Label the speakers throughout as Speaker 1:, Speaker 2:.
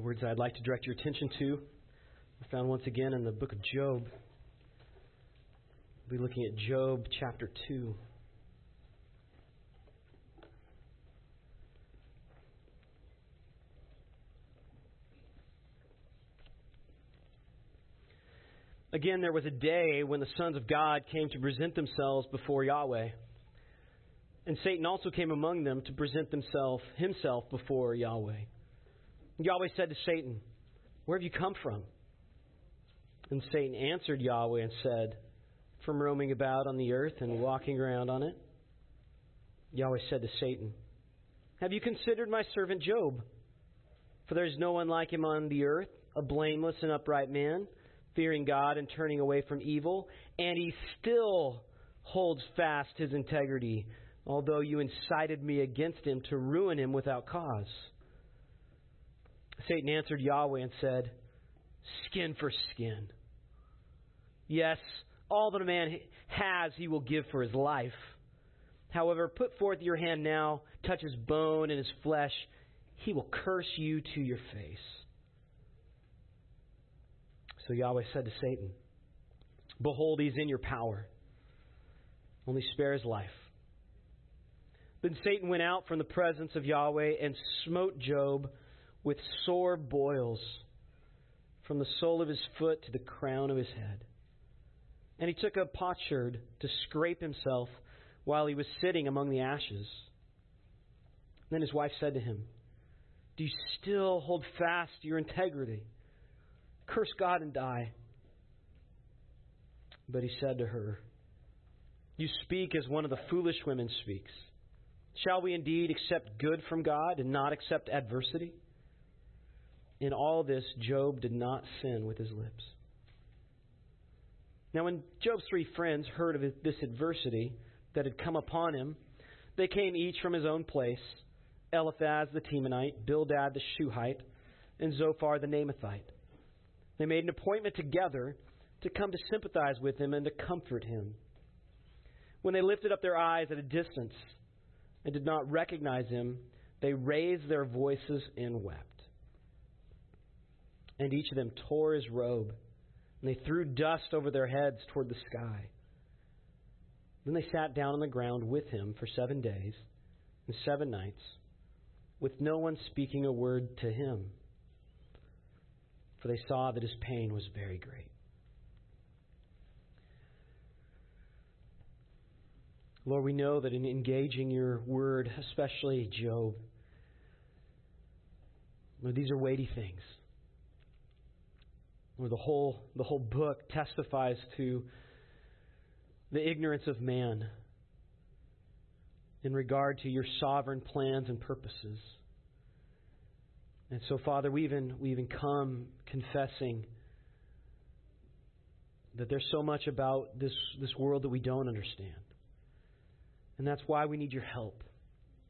Speaker 1: The words I'd like to direct your attention to are found once again in the book of Job. We'll be looking at Job chapter 2. Again, there was a day when the sons of God came to present themselves before Yahweh. And Satan also came among them to present himself, himself before Yahweh. Yahweh said to Satan, Where have you come from? And Satan answered Yahweh and said, From roaming about on the earth and walking around on it. Yahweh said to Satan, Have you considered my servant Job? For there is no one like him on the earth, a blameless and upright man fearing God and turning away from evil, and he still holds fast his integrity, although you incited me against him to ruin him without cause. Satan answered Yahweh and said, Skin for skin. Yes, all that a man has he will give for his life. However, put forth your hand now, touch his bone and his flesh, he will curse you to your face. So Yahweh said to Satan, Behold, he's in your power. Only spare his life. Then Satan went out from the presence of Yahweh and smote Job with sore boils from the sole of his foot to the crown of his head. And he took a potsherd to scrape himself while he was sitting among the ashes. Then his wife said to him, Do you still hold fast to your integrity? Curse God and die. But he said to her, You speak as one of the foolish women speaks. Shall we indeed accept good from God and not accept adversity? In all this, Job did not sin with his lips. Now, when Job's three friends heard of this adversity that had come upon him, they came each from his own place Eliphaz the Temanite, Bildad the Shuhite, and Zophar the Naamathite. They made an appointment together to come to sympathize with him and to comfort him. When they lifted up their eyes at a distance and did not recognize him, they raised their voices and wept. And each of them tore his robe, and they threw dust over their heads toward the sky. Then they sat down on the ground with him for seven days and seven nights, with no one speaking a word to him for they saw that his pain was very great. Lord, we know that in engaging your word, especially Job, Lord, these are weighty things. Lord, the whole, the whole book testifies to the ignorance of man in regard to your sovereign plans and purposes. And so, Father, we even, we even come confessing that there's so much about this, this world that we don't understand. And that's why we need your help.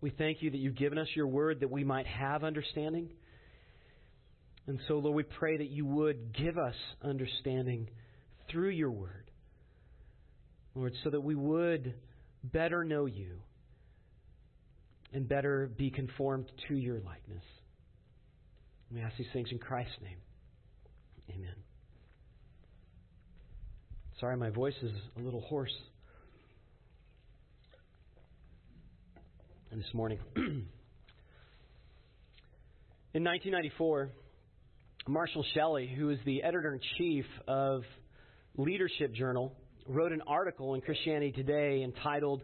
Speaker 1: We thank you that you've given us your word that we might have understanding. And so, Lord, we pray that you would give us understanding through your word. Lord, so that we would better know you and better be conformed to your likeness. We ask these things in Christ's name. Amen. Sorry, my voice is a little hoarse And this morning. in 1994, Marshall Shelley, who is the editor in chief of Leadership Journal, wrote an article in Christianity Today entitled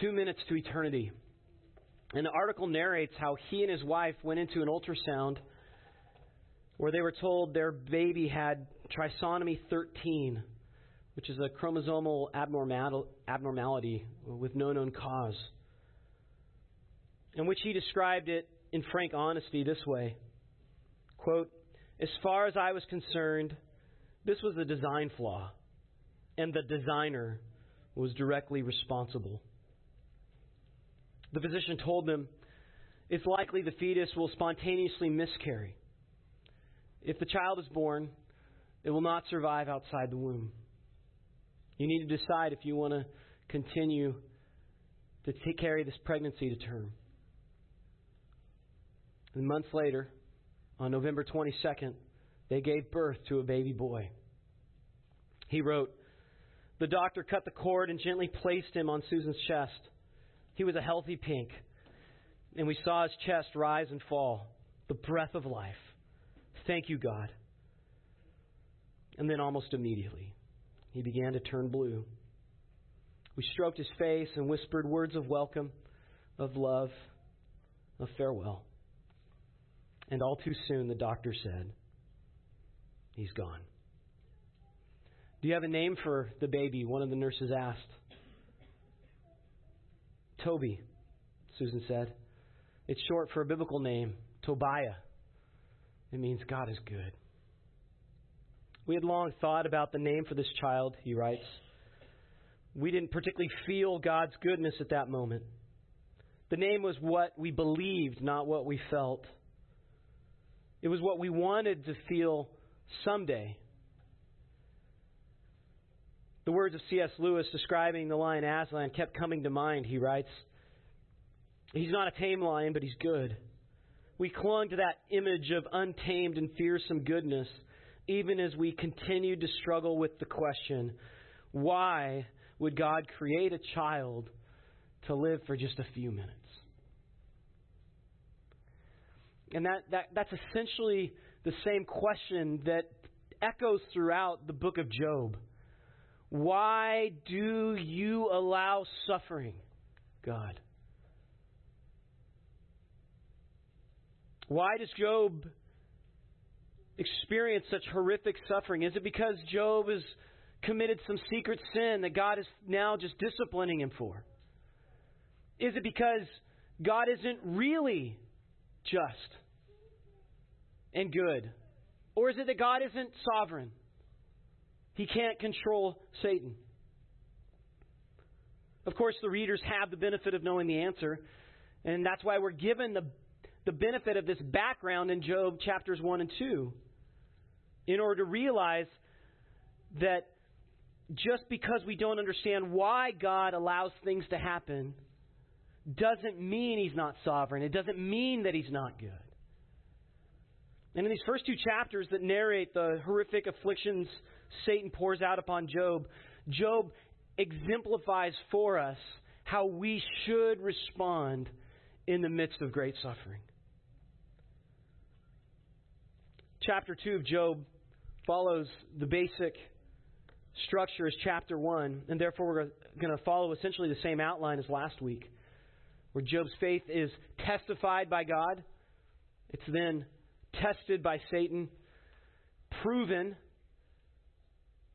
Speaker 1: Two Minutes to Eternity. And the article narrates how he and his wife went into an ultrasound where they were told their baby had trisomy 13, which is a chromosomal abnormality with no known cause, in which he described it in frank honesty this way quote, As far as I was concerned, this was a design flaw, and the designer was directly responsible. The physician told them, It's likely the fetus will spontaneously miscarry. If the child is born, it will not survive outside the womb. You need to decide if you want to continue to carry this pregnancy to term. And months later, on November 22nd, they gave birth to a baby boy. He wrote, The doctor cut the cord and gently placed him on Susan's chest. He was a healthy pink, and we saw his chest rise and fall, the breath of life. Thank you, God. And then almost immediately, he began to turn blue. We stroked his face and whispered words of welcome, of love, of farewell. And all too soon, the doctor said, He's gone. Do you have a name for the baby? One of the nurses asked. Toby, Susan said. It's short for a biblical name, Tobiah. It means God is good. We had long thought about the name for this child, he writes. We didn't particularly feel God's goodness at that moment. The name was what we believed, not what we felt. It was what we wanted to feel someday. The words of C.S. Lewis describing the lion Aslan kept coming to mind, he writes. He's not a tame lion, but he's good. We clung to that image of untamed and fearsome goodness, even as we continued to struggle with the question why would God create a child to live for just a few minutes? And that, that, that's essentially the same question that echoes throughout the book of Job. Why do you allow suffering, God? Why does Job experience such horrific suffering? Is it because Job has committed some secret sin that God is now just disciplining him for? Is it because God isn't really just and good? Or is it that God isn't sovereign? He can't control Satan. Of course, the readers have the benefit of knowing the answer, and that's why we're given the, the benefit of this background in Job chapters 1 and 2 in order to realize that just because we don't understand why God allows things to happen doesn't mean He's not sovereign. It doesn't mean that He's not good. And in these first two chapters that narrate the horrific afflictions Satan pours out upon Job, Job exemplifies for us how we should respond in the midst of great suffering. Chapter 2 of Job follows the basic structure as chapter 1, and therefore we're going to follow essentially the same outline as last week, where Job's faith is testified by God. It's then tested by Satan, proven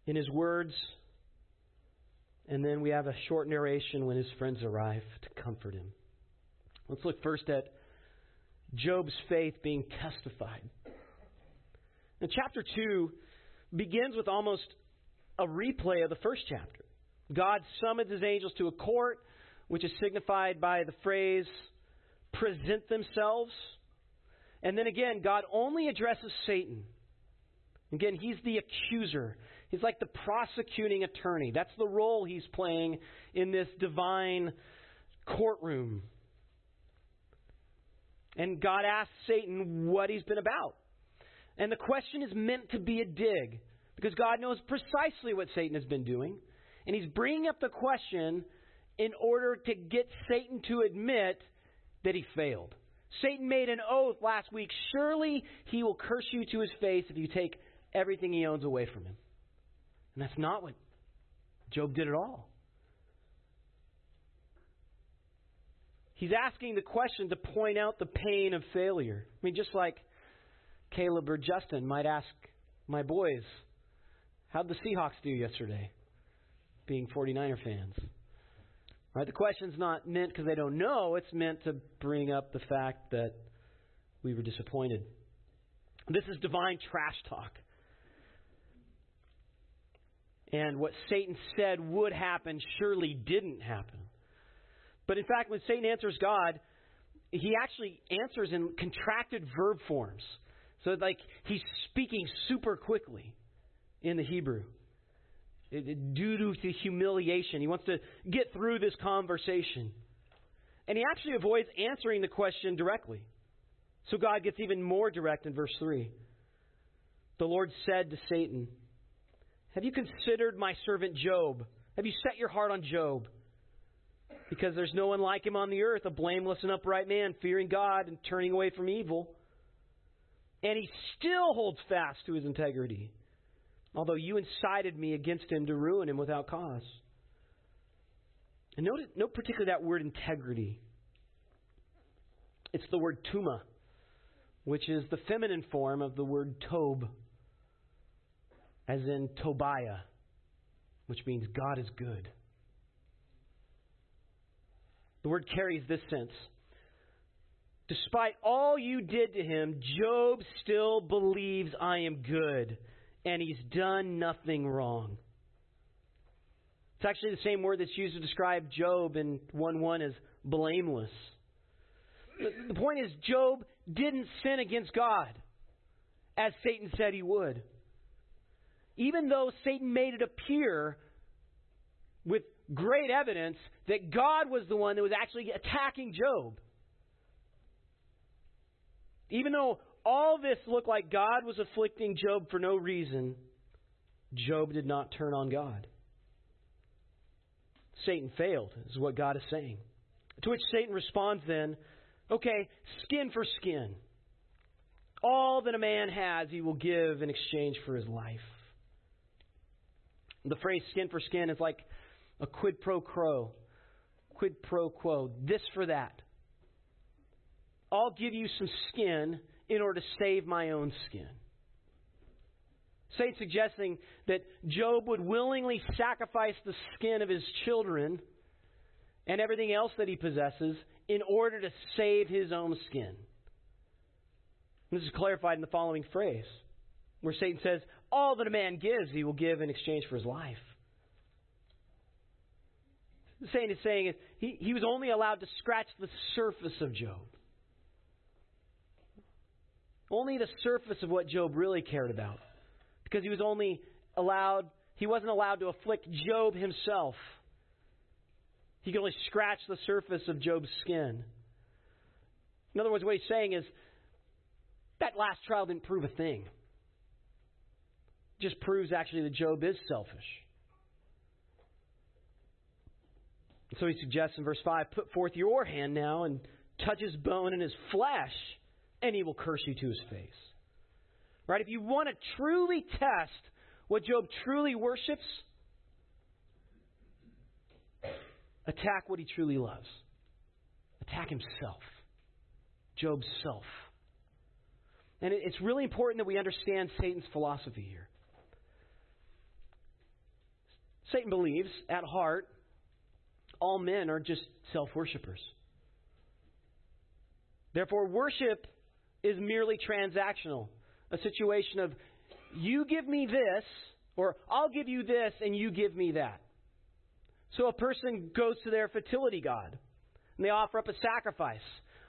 Speaker 1: in his words, and then we have a short narration when his friends arrive to comfort him. Let's look first at Job's faith being testified. And chapter 2 begins with almost a replay of the first chapter. God summons his angels to a court, which is signified by the phrase, present themselves. And then again, God only addresses Satan. Again, he's the accuser. He's like the prosecuting attorney. That's the role he's playing in this divine courtroom. And God asks Satan what he's been about. And the question is meant to be a dig because God knows precisely what Satan has been doing. And he's bringing up the question in order to get Satan to admit that he failed. Satan made an oath last week surely he will curse you to his face if you take everything he owns away from him. And that's not what Job did at all. He's asking the question to point out the pain of failure. I mean, just like Caleb or Justin might ask my boys, How'd the Seahawks do yesterday? Being 49er fans. Right? The question's not meant because they don't know, it's meant to bring up the fact that we were disappointed. This is divine trash talk. And what Satan said would happen surely didn't happen. But in fact, when Satan answers God, he actually answers in contracted verb forms. So, like, he's speaking super quickly in the Hebrew. Due to the humiliation, he wants to get through this conversation. And he actually avoids answering the question directly. So God gets even more direct in verse 3. The Lord said to Satan, Have you considered my servant Job? Have you set your heart on Job? Because there's no one like him on the earth, a blameless and upright man, fearing God and turning away from evil. And he still holds fast to his integrity, although you incited me against him to ruin him without cause. And note, note particularly that word integrity. It's the word tuma, which is the feminine form of the word tob, as in Tobiah, which means God is good. The word carries this sense. Despite all you did to him, Job still believes I am good, and he's done nothing wrong. It's actually the same word that's used to describe Job in 1 1 as blameless. The point is, Job didn't sin against God, as Satan said he would. Even though Satan made it appear with great evidence that God was the one that was actually attacking Job. Even though all this looked like God was afflicting Job for no reason, Job did not turn on God. Satan failed, is what God is saying. To which Satan responds then, okay, skin for skin. All that a man has, he will give in exchange for his life. The phrase skin for skin is like a quid pro quo. Quid pro quo. This for that. I'll give you some skin in order to save my own skin. Satan suggesting that Job would willingly sacrifice the skin of his children and everything else that he possesses in order to save his own skin. This is clarified in the following phrase, where Satan says, All that a man gives, he will give in exchange for his life. Satan is saying he, he was only allowed to scratch the surface of Job. Only the surface of what Job really cared about because he was only allowed, he wasn't allowed to afflict Job himself. He could only scratch the surface of Job's skin. In other words, what he's saying is that last trial didn't prove a thing. It just proves actually that Job is selfish. So he suggests in verse 5 put forth your hand now and touch his bone and his flesh, and he will curse you to his face. Right? If you want to truly test what Job truly worships, attack what he truly loves. Attack himself. Job's self. And it's really important that we understand Satan's philosophy here. Satan believes, at heart, all men are just self worshippers. Therefore, worship is merely transactional a situation of you give me this, or I'll give you this, and you give me that. So a person goes to their fertility god, and they offer up a sacrifice.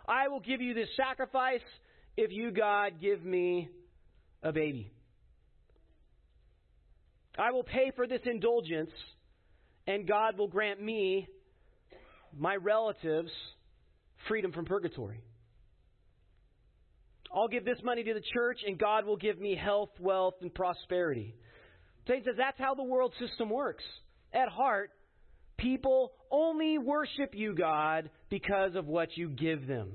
Speaker 1: I will give you this sacrifice if you, God, give me a baby. I will pay for this indulgence, and God will grant me, my relatives, freedom from purgatory. I'll give this money to the church, and God will give me health, wealth, and prosperity. Satan says that's how the world system works. At heart, people only worship you, God, because of what you give them.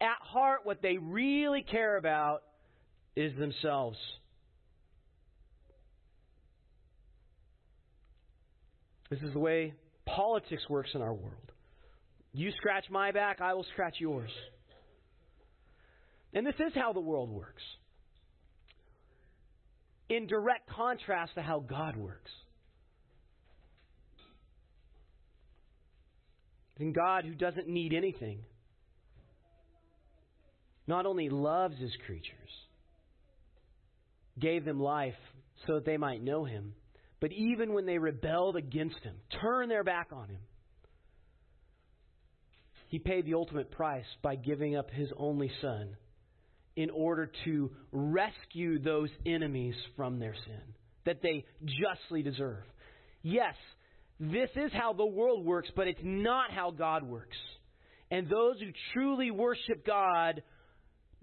Speaker 1: At heart, what they really care about is themselves. This is the way politics works in our world. You scratch my back, I will scratch yours. And this is how the world works. In direct contrast to how God works. And God, who doesn't need anything, not only loves his creatures, gave them life so that they might know him, but even when they rebelled against him, turned their back on him, he paid the ultimate price by giving up his only son in order to rescue those enemies from their sin that they justly deserve. Yes, this is how the world works, but it's not how God works. And those who truly worship God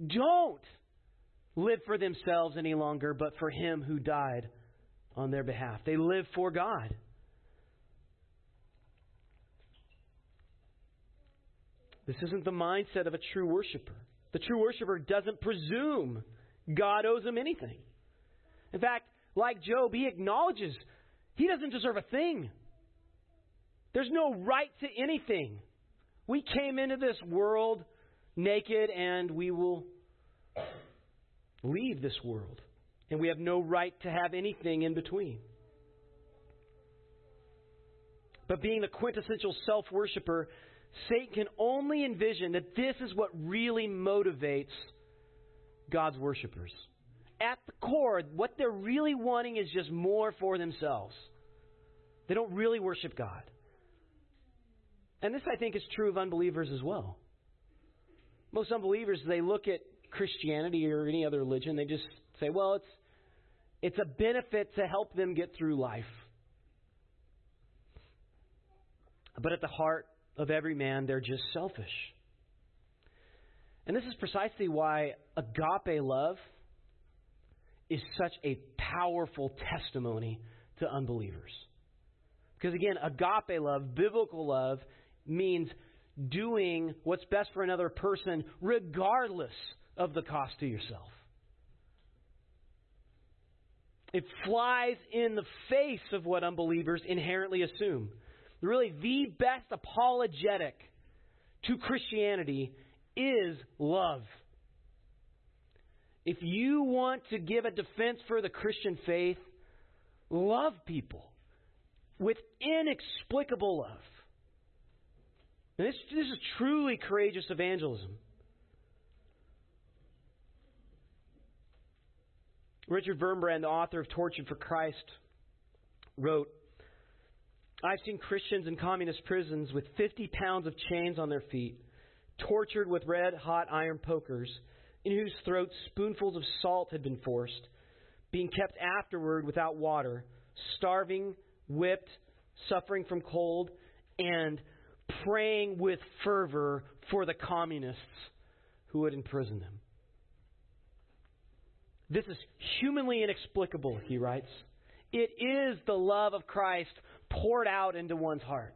Speaker 1: don't live for themselves any longer, but for Him who died on their behalf. They live for God. This isn't the mindset of a true worshiper. The true worshiper doesn't presume God owes him anything. In fact, like Job, he acknowledges he doesn't deserve a thing. There's no right to anything. We came into this world naked and we will leave this world. And we have no right to have anything in between. But being the quintessential self worshiper, Satan can only envision that this is what really motivates God's worshipers. At the core, what they're really wanting is just more for themselves. They don't really worship God. And this, I think, is true of unbelievers as well. Most unbelievers, they look at Christianity or any other religion, they just say, well, it's, it's a benefit to help them get through life. But at the heart of every man, they're just selfish. And this is precisely why agape love is such a powerful testimony to unbelievers. Because again, agape love, biblical love, means doing what's best for another person regardless of the cost to yourself. It flies in the face of what unbelievers inherently assume. Really, the best apologetic to Christianity is love. If you want to give a defense for the Christian faith, love people with inexplicable love. this, this is truly courageous evangelism. Richard Wurmbrand, the author of Tortured for Christ, wrote I've seen Christians in communist prisons with 50 pounds of chains on their feet, tortured with red hot iron pokers, in whose throats spoonfuls of salt had been forced, being kept afterward without water, starving, whipped, suffering from cold, and praying with fervor for the communists who would imprison them. This is humanly inexplicable, he writes. It is the love of Christ poured out into one's heart.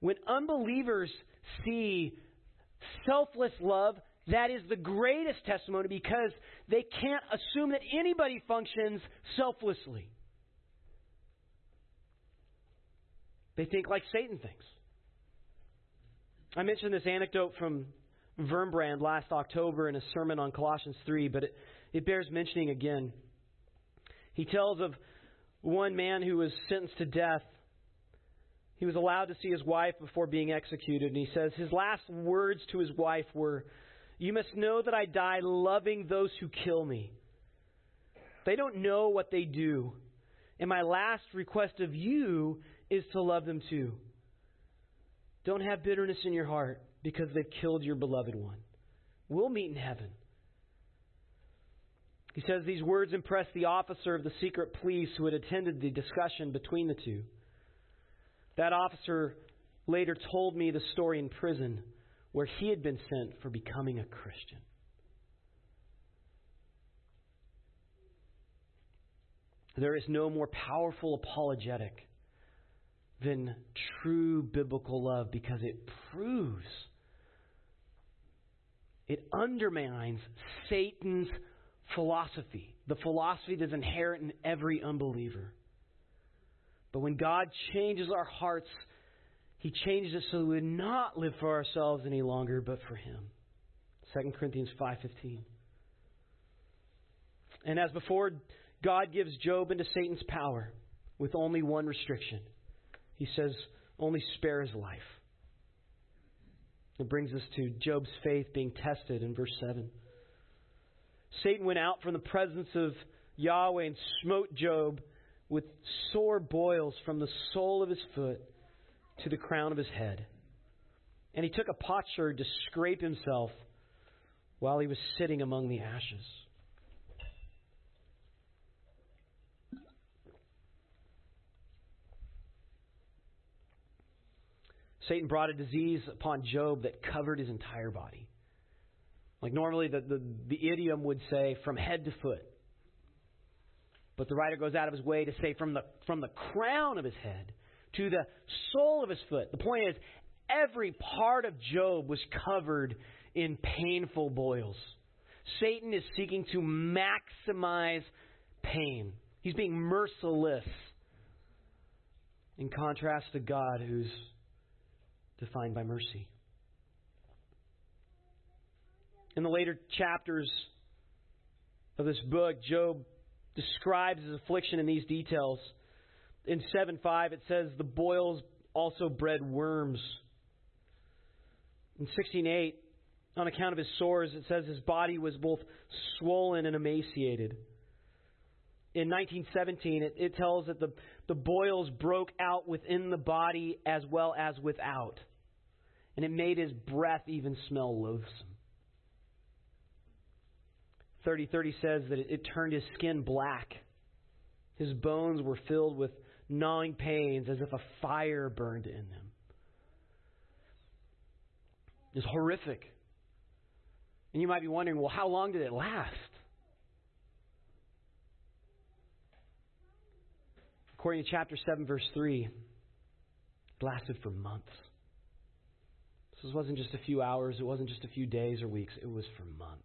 Speaker 1: When unbelievers see selfless love, that is the greatest testimony because they can't assume that anybody functions selflessly. They think like Satan thinks. I mentioned this anecdote from Wurmbrand last October in a sermon on Colossians 3, but it, it bears mentioning again. He tells of one man who was sentenced to death. He was allowed to see his wife before being executed, and he says his last words to his wife were, You must know that I die loving those who kill me. They don't know what they do. And my last request of you is to love them too. Don't have bitterness in your heart because they've killed your beloved one. We'll meet in heaven. He says these words impressed the officer of the secret police who had attended the discussion between the two. That officer later told me the story in prison where he had been sent for becoming a Christian. There is no more powerful apologetic than true biblical love because it proves, it undermines Satan's philosophy, the philosophy that's inherent in every unbeliever. But when God changes our hearts, He changes us so we would not live for ourselves any longer, but for Him. 2 Corinthians 5.15 And as before, God gives Job into Satan's power with only one restriction. He says, only spare his life. It brings us to Job's faith being tested in verse 7. Satan went out from the presence of Yahweh and smote Job with sore boils from the sole of his foot to the crown of his head. And he took a potsherd to scrape himself while he was sitting among the ashes. Satan brought a disease upon Job that covered his entire body. Like normally the, the, the idiom would say from head to foot. But the writer goes out of his way to say from the, from the crown of his head to the sole of his foot. The point is, every part of Job was covered in painful boils. Satan is seeking to maximize pain. He's being merciless in contrast to God, who's defined by mercy. In the later chapters of this book, Job describes his affliction in these details. In 7 5, it says, The boils also bred worms. In 16.8, on account of his sores, it says his body was both swollen and emaciated. In 1917, it, it tells that the, the boils broke out within the body as well as without, and it made his breath even smell loathsome. 3030 says that it, it turned his skin black. His bones were filled with gnawing pains as if a fire burned in them. It's horrific. And you might be wondering, well, how long did it last? According to chapter 7, verse 3, it lasted for months. This wasn't just a few hours, it wasn't just a few days or weeks, it was for months.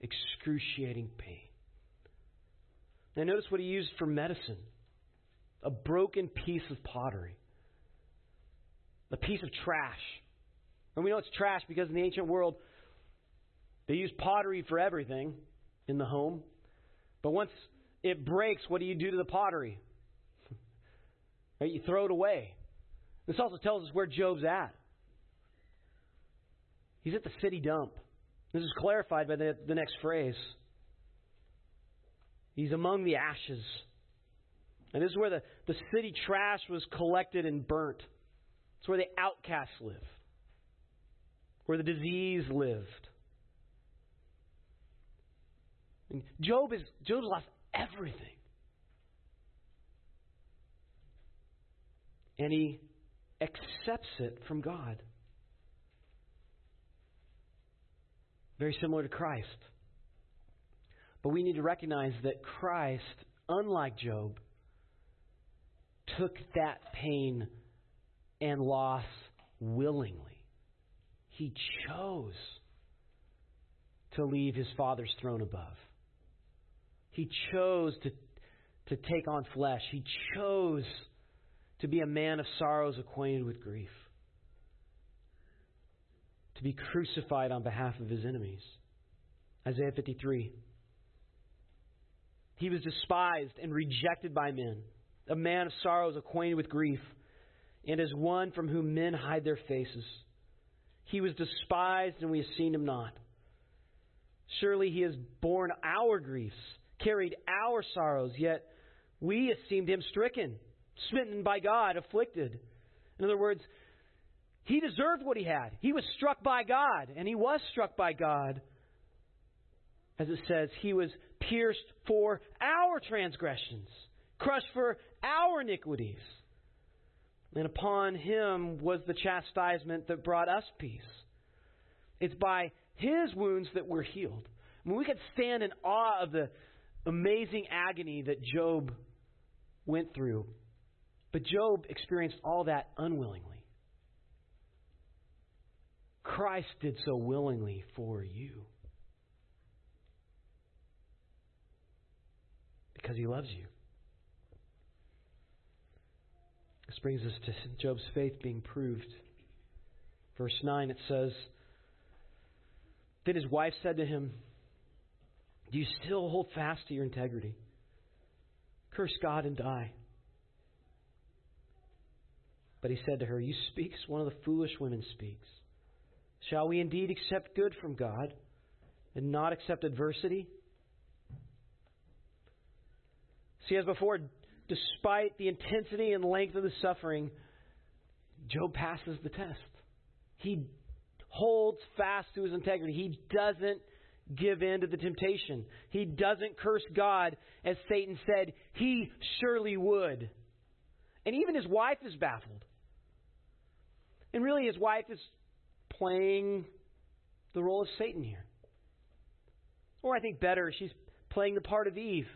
Speaker 1: Excruciating pain. Now, notice what he used for medicine a broken piece of pottery, a piece of trash. And we know it's trash because in the ancient world, they used pottery for everything in the home. But once it breaks, what do you do to the pottery? You throw it away. This also tells us where Job's at. He's at the city dump. This is clarified by the, the next phrase. He's among the ashes. And this is where the, the city trash was collected and burnt. It's where the outcasts live, where the disease lived. And Job is Job's lost everything. And he accepts it from God. Very similar to Christ. But we need to recognize that Christ, unlike Job, took that pain and loss willingly. He chose to leave his Father's throne above. He chose to, to take on flesh. He chose to be a man of sorrows acquainted with grief, to be crucified on behalf of his enemies. Isaiah 53. He was despised and rejected by men, a man of sorrows acquainted with grief, and as one from whom men hide their faces. He was despised, and we have seen him not. Surely he has borne our griefs carried our sorrows, yet we esteemed him stricken, smitten by God, afflicted. In other words, he deserved what he had. He was struck by God, and he was struck by God. As it says, he was pierced for our transgressions, crushed for our iniquities. And upon him was the chastisement that brought us peace. It's by his wounds that we're healed. I mean, we could stand in awe of the, amazing agony that Job went through. But Job experienced all that unwillingly. Christ did so willingly for you. Because he loves you. This brings us to Job's faith being proved. Verse 9 it says, Then his wife said to him, do you still hold fast to your integrity? Curse God and die. But he said to her, You speak as one of the foolish women speaks. Shall we indeed accept good from God and not accept adversity? See, as before, despite the intensity and length of the suffering, Job passes the test. He holds fast to his integrity. He doesn't give in to the temptation. He doesn't curse God as Satan said he surely would. And even his wife is baffled. And really, his wife is playing the role of Satan here. Or I think better, she's playing the part of Eve,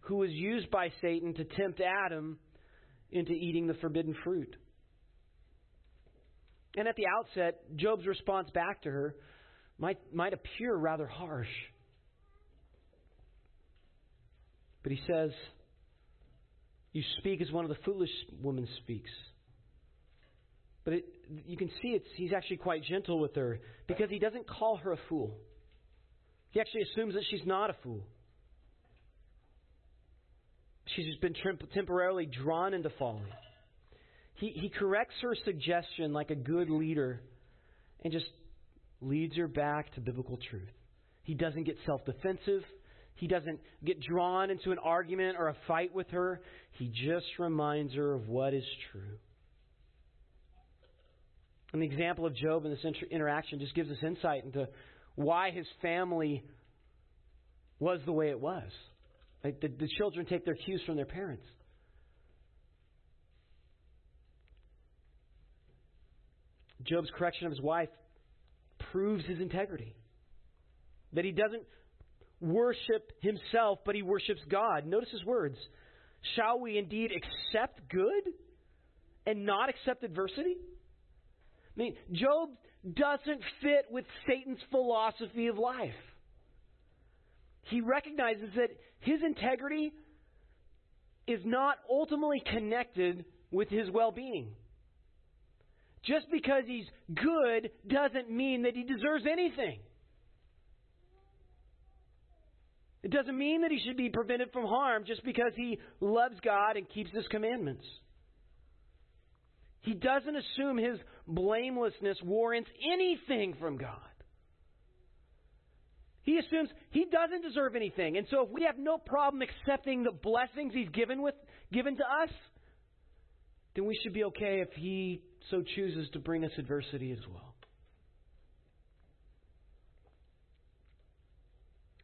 Speaker 1: who was used by Satan to tempt Adam into eating the forbidden fruit. And at the outset, Job's response back to her might, might appear rather harsh. But he says, You speak as one of the foolish women speaks. But it, you can see it's, he's actually quite gentle with her because he doesn't call her a fool. He actually assumes that she's not a fool. She's just been temporarily drawn into folly. He, he corrects her suggestion like a good leader and just leads her back to biblical truth. He doesn't get self defensive. He doesn't get drawn into an argument or a fight with her. He just reminds her of what is true. And the example of Job in this inter- interaction just gives us insight into why his family was the way it was. Like the, the children take their cues from their parents. Job's correction of his wife proves his integrity. That he doesn't worship himself, but he worships God. Notice his words Shall we indeed accept good and not accept adversity? I mean, Job doesn't fit with Satan's philosophy of life. He recognizes that his integrity is not ultimately connected with his well being. Just because he's good doesn't mean that he deserves anything. It doesn't mean that he should be prevented from harm just because he loves God and keeps his commandments. He doesn't assume his blamelessness warrants anything from God. He assumes he doesn't deserve anything. And so if we have no problem accepting the blessings he's given with given to us, then we should be okay if he so chooses to bring us adversity as well.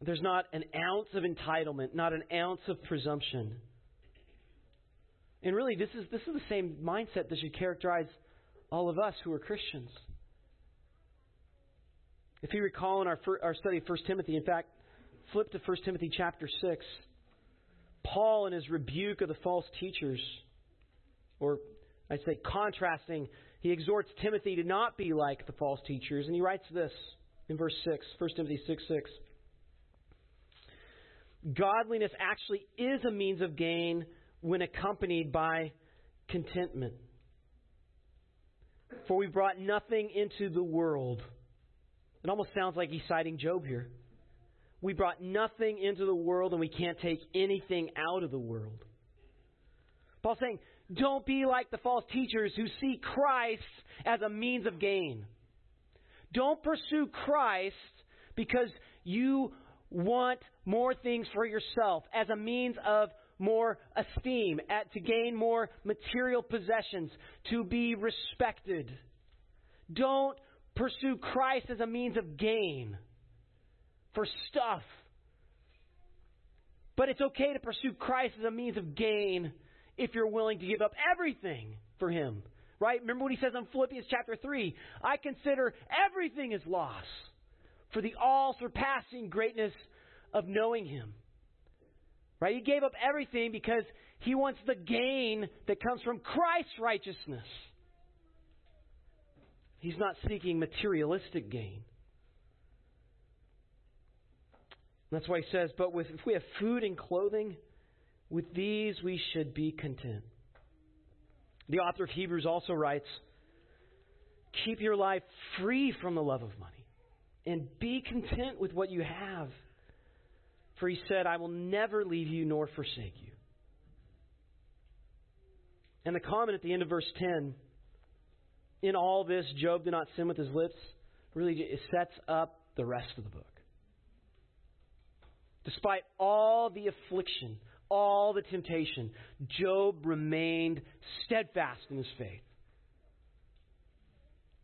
Speaker 1: There's not an ounce of entitlement, not an ounce of presumption. And really, this is, this is the same mindset that should characterize all of us who are Christians. If you recall in our, our study of 1 Timothy, in fact, flip to 1 Timothy chapter 6. Paul, in his rebuke of the false teachers, or I'd say contrasting, he exhorts Timothy to not be like the false teachers. And he writes this in verse 6, 1 Timothy 6 6. Godliness actually is a means of gain when accompanied by contentment. For we brought nothing into the world. It almost sounds like he's citing Job here. We brought nothing into the world and we can't take anything out of the world. Paul's saying, don't be like the false teachers who see Christ as a means of gain. Don't pursue Christ because you want more things for yourself as a means of more esteem, at, to gain more material possessions, to be respected. Don't pursue Christ as a means of gain for stuff. But it's okay to pursue Christ as a means of gain if you're willing to give up everything for Him. Right? Remember what he says in Philippians chapter 3 I consider everything as loss for the all surpassing greatness of knowing Him. Right? He gave up everything because he wants the gain that comes from Christ's righteousness. He's not seeking materialistic gain. That's why he says, but with, if we have food and clothing, with these we should be content. The author of Hebrews also writes, keep your life free from the love of money and be content with what you have. For he said, I will never leave you nor forsake you. And the comment at the end of verse 10 in all this, Job did not sin with his lips, really it sets up the rest of the book. Despite all the affliction, all the temptation, Job remained steadfast in his faith.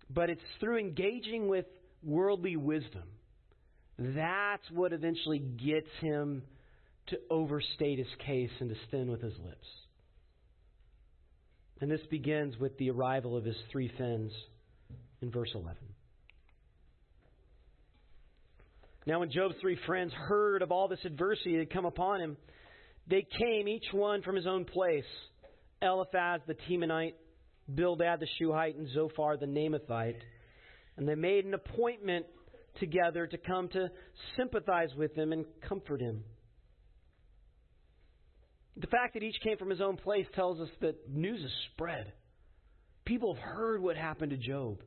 Speaker 1: But it's through engaging with worldly wisdom that's what eventually gets him to overstate his case and to sin with his lips. And this begins with the arrival of his three friends in verse 11. Now, when Job's three friends heard of all this adversity that had come upon him, they came, each one from his own place Eliphaz the Temanite, Bildad the Shuhite, and Zophar the Naamathite. And they made an appointment together to come to sympathize with him and comfort him. The fact that each came from his own place tells us that news is spread. People have heard what happened to Job.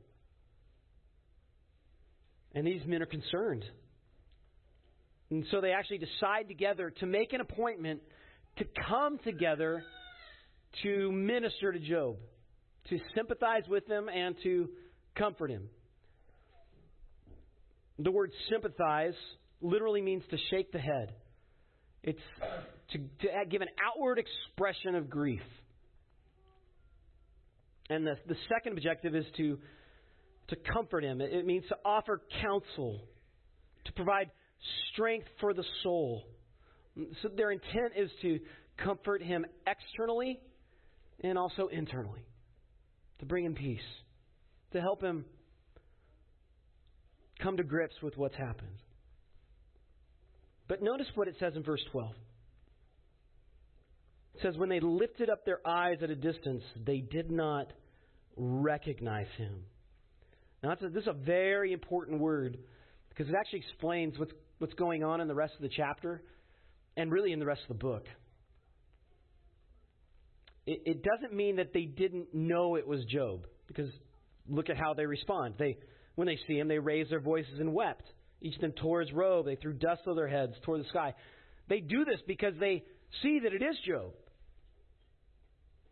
Speaker 1: And these men are concerned. And so they actually decide together to make an appointment to come together to minister to Job, to sympathize with him and to comfort him. The word sympathize literally means to shake the head. It's to, to give an outward expression of grief. And the, the second objective is to, to comfort him. It means to offer counsel, to provide strength for the soul. So their intent is to comfort him externally and also internally, to bring him peace, to help him come to grips with what's happened. But notice what it says in verse 12. It says, When they lifted up their eyes at a distance, they did not recognize him. Now, this is a very important word because it actually explains what's, what's going on in the rest of the chapter and really in the rest of the book. It, it doesn't mean that they didn't know it was Job because look at how they respond. They, when they see him, they raised their voices and wept. Each of them tore his robe. They threw dust on their heads, tore the sky. They do this because they see that it is Job.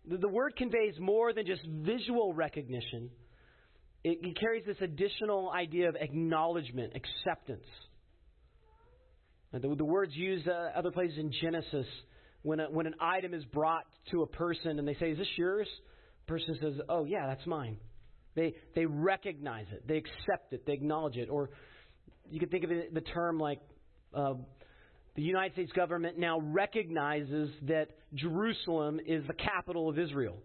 Speaker 1: The, the word conveys more than just visual recognition. It, it carries this additional idea of acknowledgement, acceptance. The, the, words used uh, other places in Genesis when, a, when an item is brought to a person and they say, Is this yours? The person says, Oh, yeah, that's mine. They, they recognize it, they accept it, they acknowledge it. Or you could think of it, the term like uh, the United States government now recognizes that Jerusalem is the capital of Israel.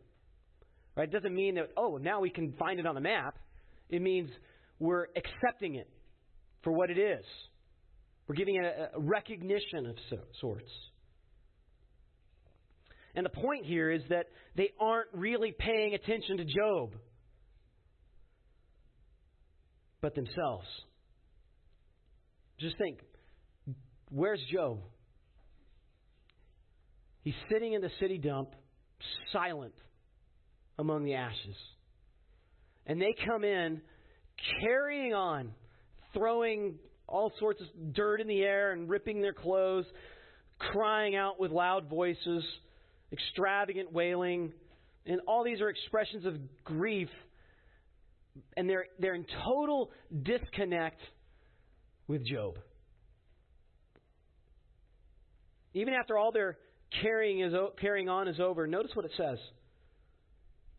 Speaker 1: Right? It doesn't mean that, oh, now we can find it on the map. It means we're accepting it for what it is. We're giving it a, a recognition of so, sorts. And the point here is that they aren't really paying attention to Job, but themselves. Just think where's Job? He's sitting in the city dump, silent among the ashes. And they come in carrying on, throwing all sorts of dirt in the air and ripping their clothes, crying out with loud voices, extravagant wailing. And all these are expressions of grief. And they're, they're in total disconnect with Job. Even after all their carrying, is, carrying on is over, notice what it says.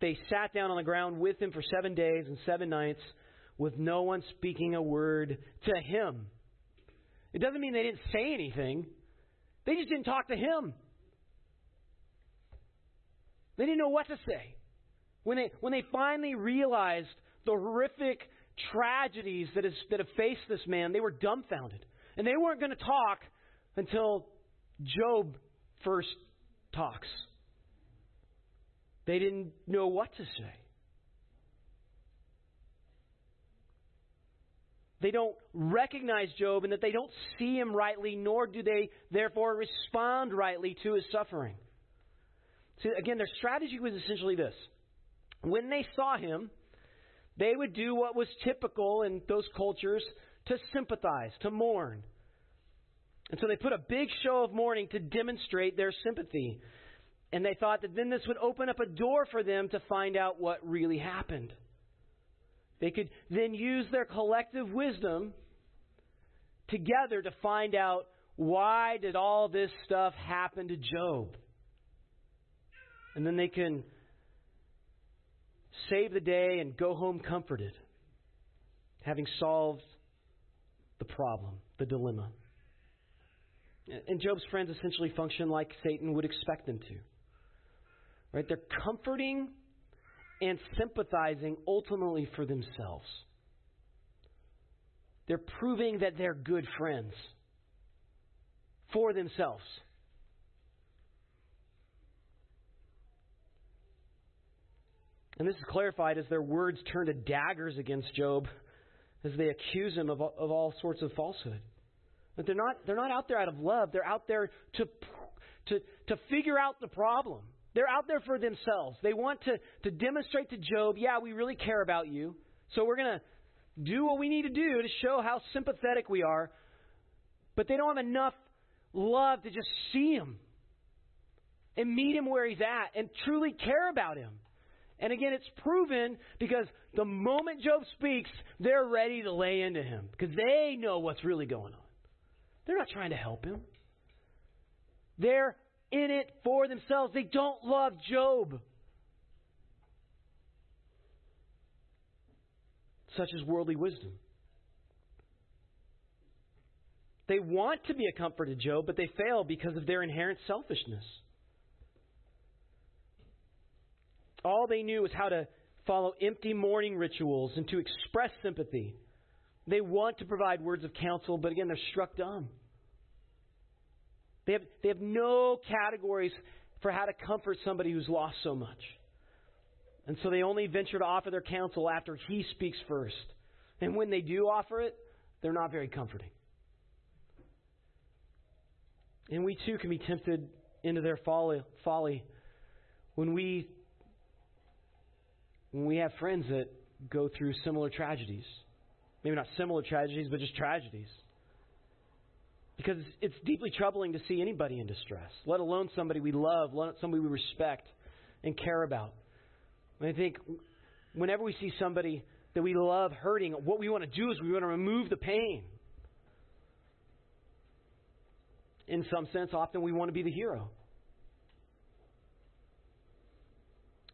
Speaker 1: They sat down on the ground with him for seven days and seven nights with no one speaking a word to him. It doesn't mean they didn't say anything, they just didn't talk to him. They didn't know what to say. When they, when they finally realized the horrific tragedies that, is, that have faced this man, they were dumbfounded. And they weren't going to talk until Job first talks. They didn't know what to say. They don't recognize Job and that they don't see him rightly, nor do they therefore respond rightly to his suffering. See, again, their strategy was essentially this. When they saw him, they would do what was typical in those cultures to sympathize, to mourn. And so they put a big show of mourning to demonstrate their sympathy. And they thought that then this would open up a door for them to find out what really happened. They could then use their collective wisdom together to find out why did all this stuff happen to Job. And then they can save the day and go home comforted, having solved the problem, the dilemma. And Job's friends essentially function like Satan would expect them to. Right? They're comforting and sympathizing ultimately for themselves. they're proving that they're good friends for themselves. And this is clarified as their words turn to daggers against Job as they accuse him of, of all sorts of falsehood. But they're not, they're not out there out of love. They're out there to, to, to figure out the problem. They're out there for themselves. They want to, to demonstrate to Job, yeah, we really care about you. So we're going to do what we need to do to show how sympathetic we are. But they don't have enough love to just see him and meet him where he's at and truly care about him. And again, it's proven because the moment Job speaks, they're ready to lay into him because they know what's really going on. They're not trying to help him. They're in it for themselves. They don't love Job. Such as worldly wisdom. They want to be a comfort to Job, but they fail because of their inherent selfishness. All they knew was how to follow empty mourning rituals and to express sympathy. They want to provide words of counsel, but again, they're struck dumb. They have, they have no categories for how to comfort somebody who's lost so much. And so they only venture to offer their counsel after he speaks first. And when they do offer it, they're not very comforting. And we too can be tempted into their folly, folly when we when we have friends that go through similar tragedies. Maybe not similar tragedies, but just tragedies. Because it's deeply troubling to see anybody in distress, let alone somebody we love, somebody we respect and care about. And I think whenever we see somebody that we love hurting, what we want to do is we want to remove the pain. In some sense, often we want to be the hero.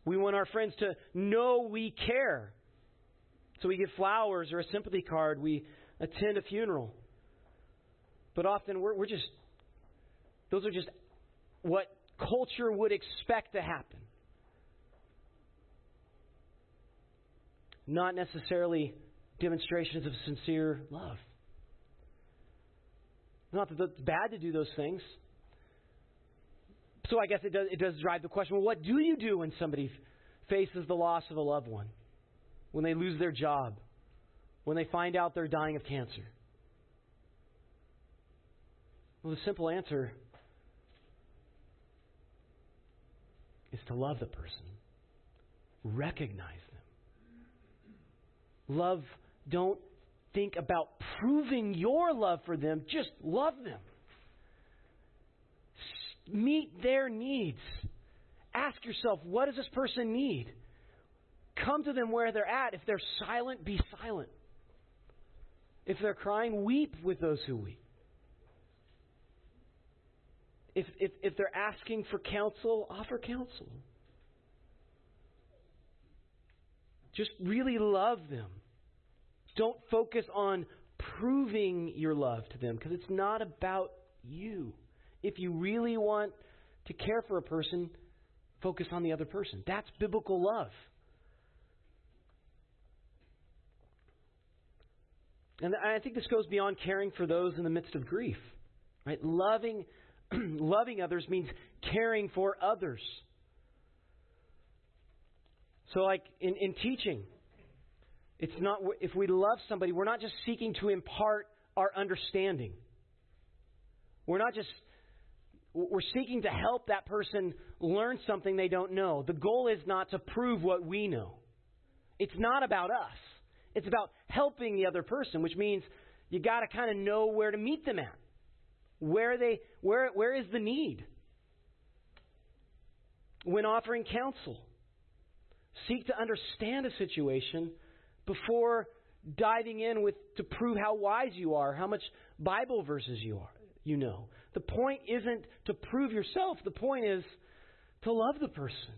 Speaker 1: We want our friends to know we care. So we give flowers or a sympathy card. We attend a funeral. But often we're, we're just, those are just what culture would expect to happen. Not necessarily demonstrations of sincere love. Not that it's bad to do those things. So I guess it does, it does drive the question well, what do you do when somebody faces the loss of a loved one? When they lose their job? When they find out they're dying of cancer? Well, the simple answer is to love the person, recognize them. Love, don't think about proving your love for them, just love them. Meet their needs. Ask yourself, what does this person need? Come to them where they're at. If they're silent, be silent. If they're crying, weep with those who weep. If, if, if they're asking for counsel, offer counsel. Just really love them. Don't focus on proving your love to them because it's not about you. If you really want to care for a person, focus on the other person. That's biblical love. And I think this goes beyond caring for those in the midst of grief. Right? Loving loving others means caring for others. So, like in, in teaching, it's not if we love somebody, we're not just seeking to impart our understanding. We're not just we're seeking to help that person learn something they don't know. The goal is not to prove what we know. It's not about us. It's about helping the other person, which means you got to kind of know where to meet them at. Where they where where is the need? When offering counsel, seek to understand a situation before diving in with to prove how wise you are, how much Bible verses you are, you know. The point isn't to prove yourself. The point is to love the person.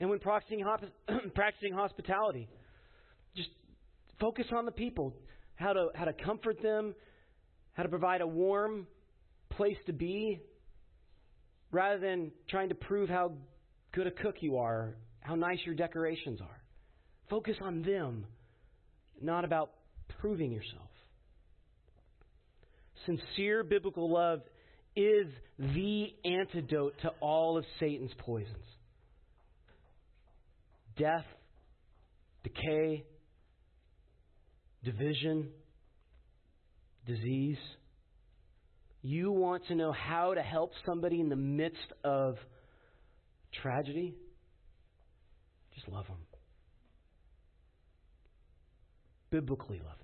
Speaker 1: And when practicing, practicing hospitality, just focus on the people how to, how to comfort them, how to provide a warm place to be, rather than trying to prove how good a cook you are, how nice your decorations are. Focus on them not about proving yourself. Sincere biblical love is the antidote to all of Satan's poisons death, decay, division, disease. You want to know how to help somebody in the midst of tragedy? Just love them. Biblically love them.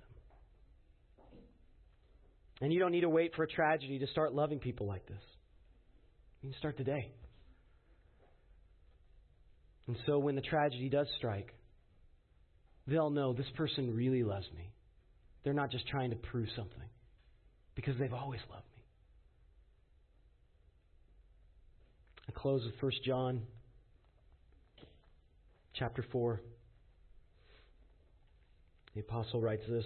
Speaker 1: And you don't need to wait for a tragedy to start loving people like this. You can start today. And so when the tragedy does strike, they'll know this person really loves me. They're not just trying to prove something because they've always loved me. I close with 1 John chapter 4. The apostle writes this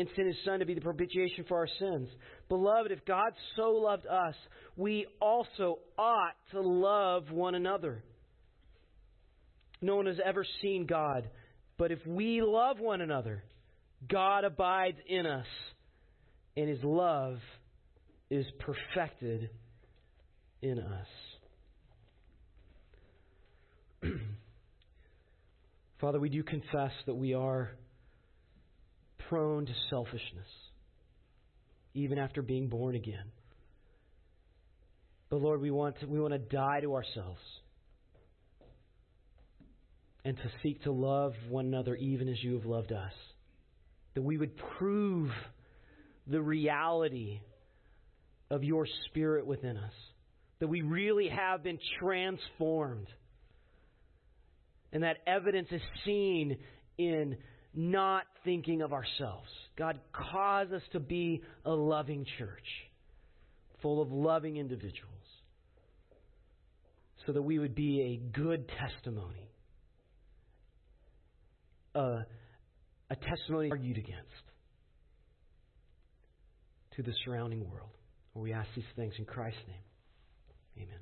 Speaker 1: and sent his Son to be the propitiation for our sins. Beloved, if God so loved us, we also ought to love one another. No one has ever seen God. But if we love one another, God abides in us, and his love is perfected in us. Father, we do confess that we are prone to selfishness, even after being born again. But Lord, we want to, we want to die to ourselves and to seek to love one another even as you have loved us. That we would prove the reality of your spirit within us. That we really have been transformed. And that evidence is seen in not thinking of ourselves. God, cause us to be a loving church, full of loving individuals, so that we would be a good testimony a, a testimony argued against to the surrounding world. We ask these things in Christ's name. Amen.